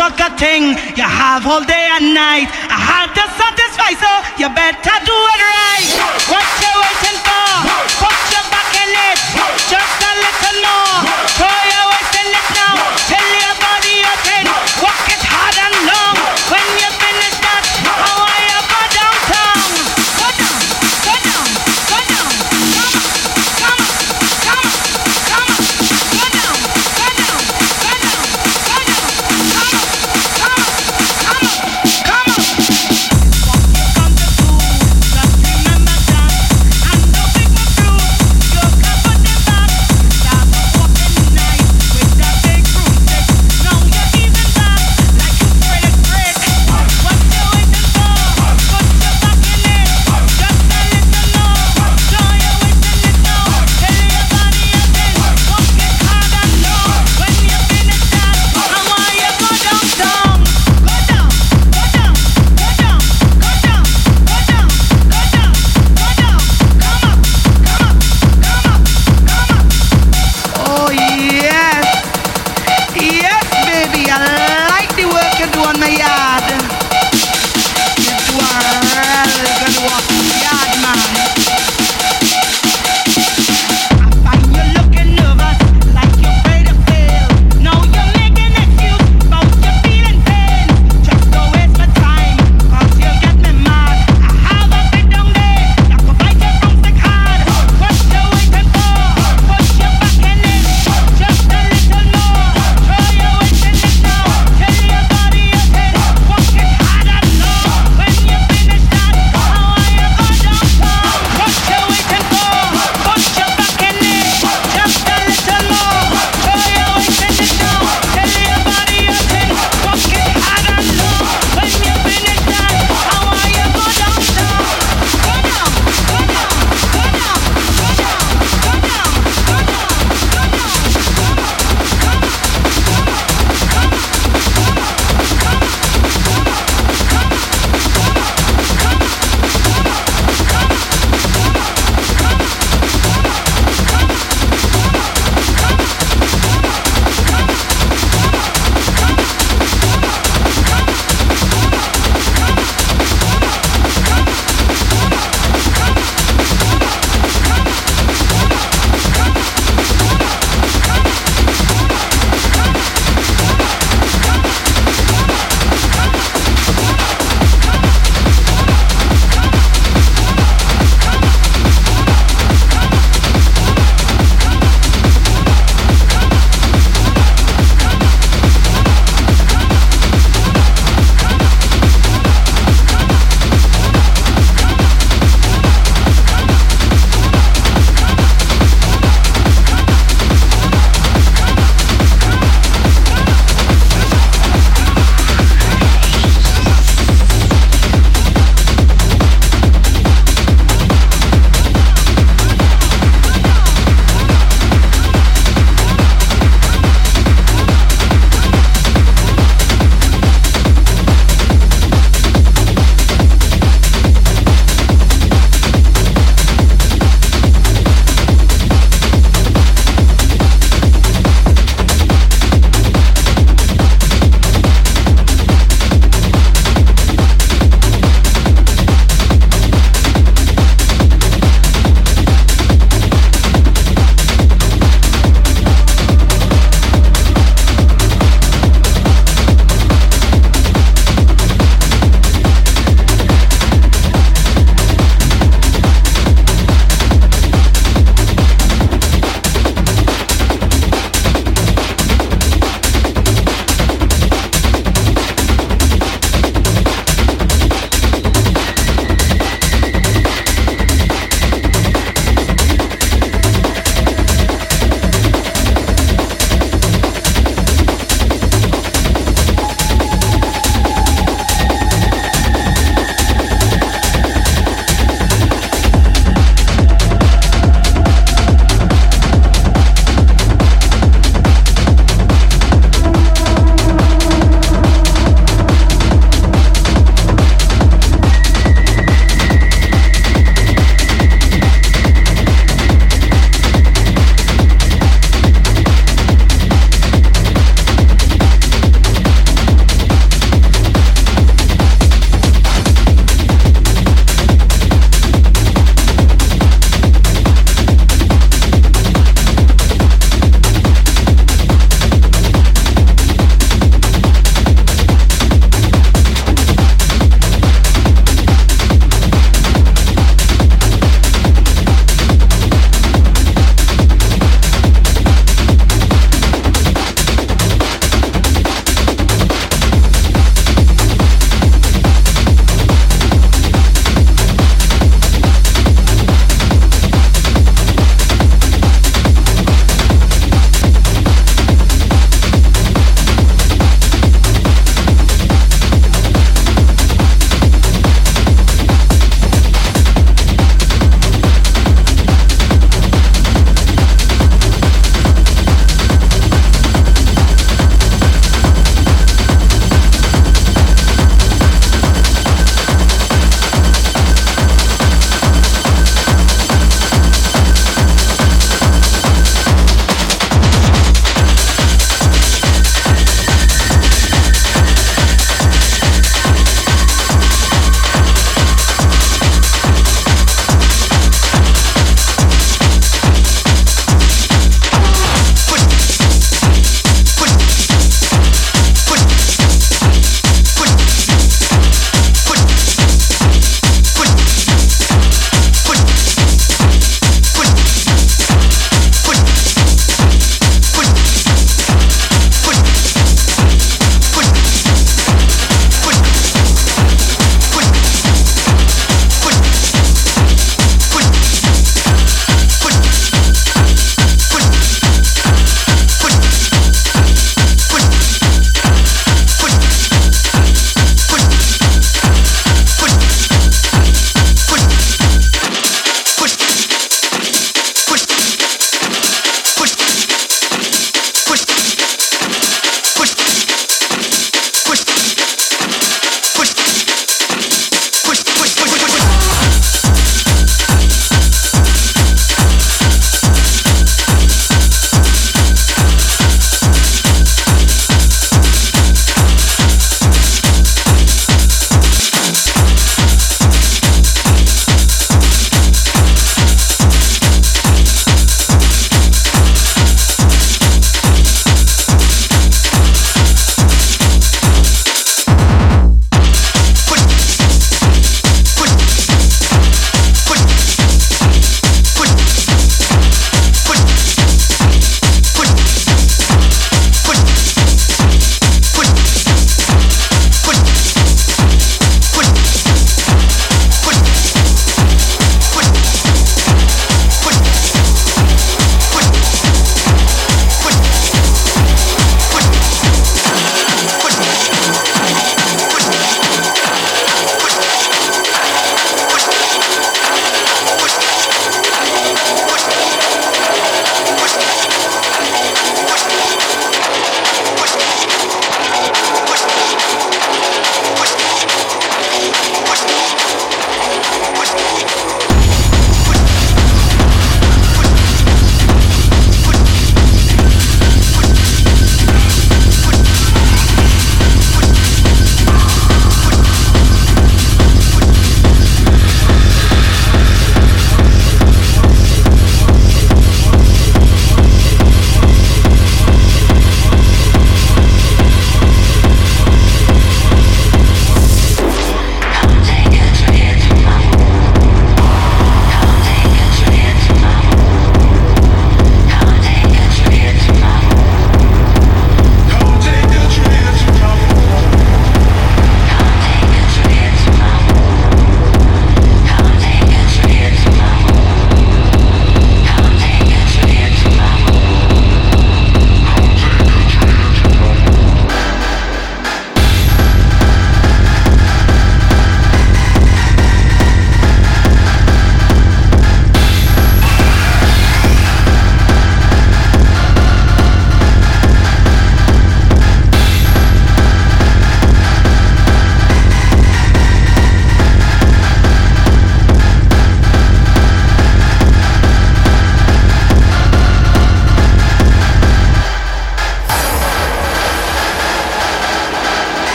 give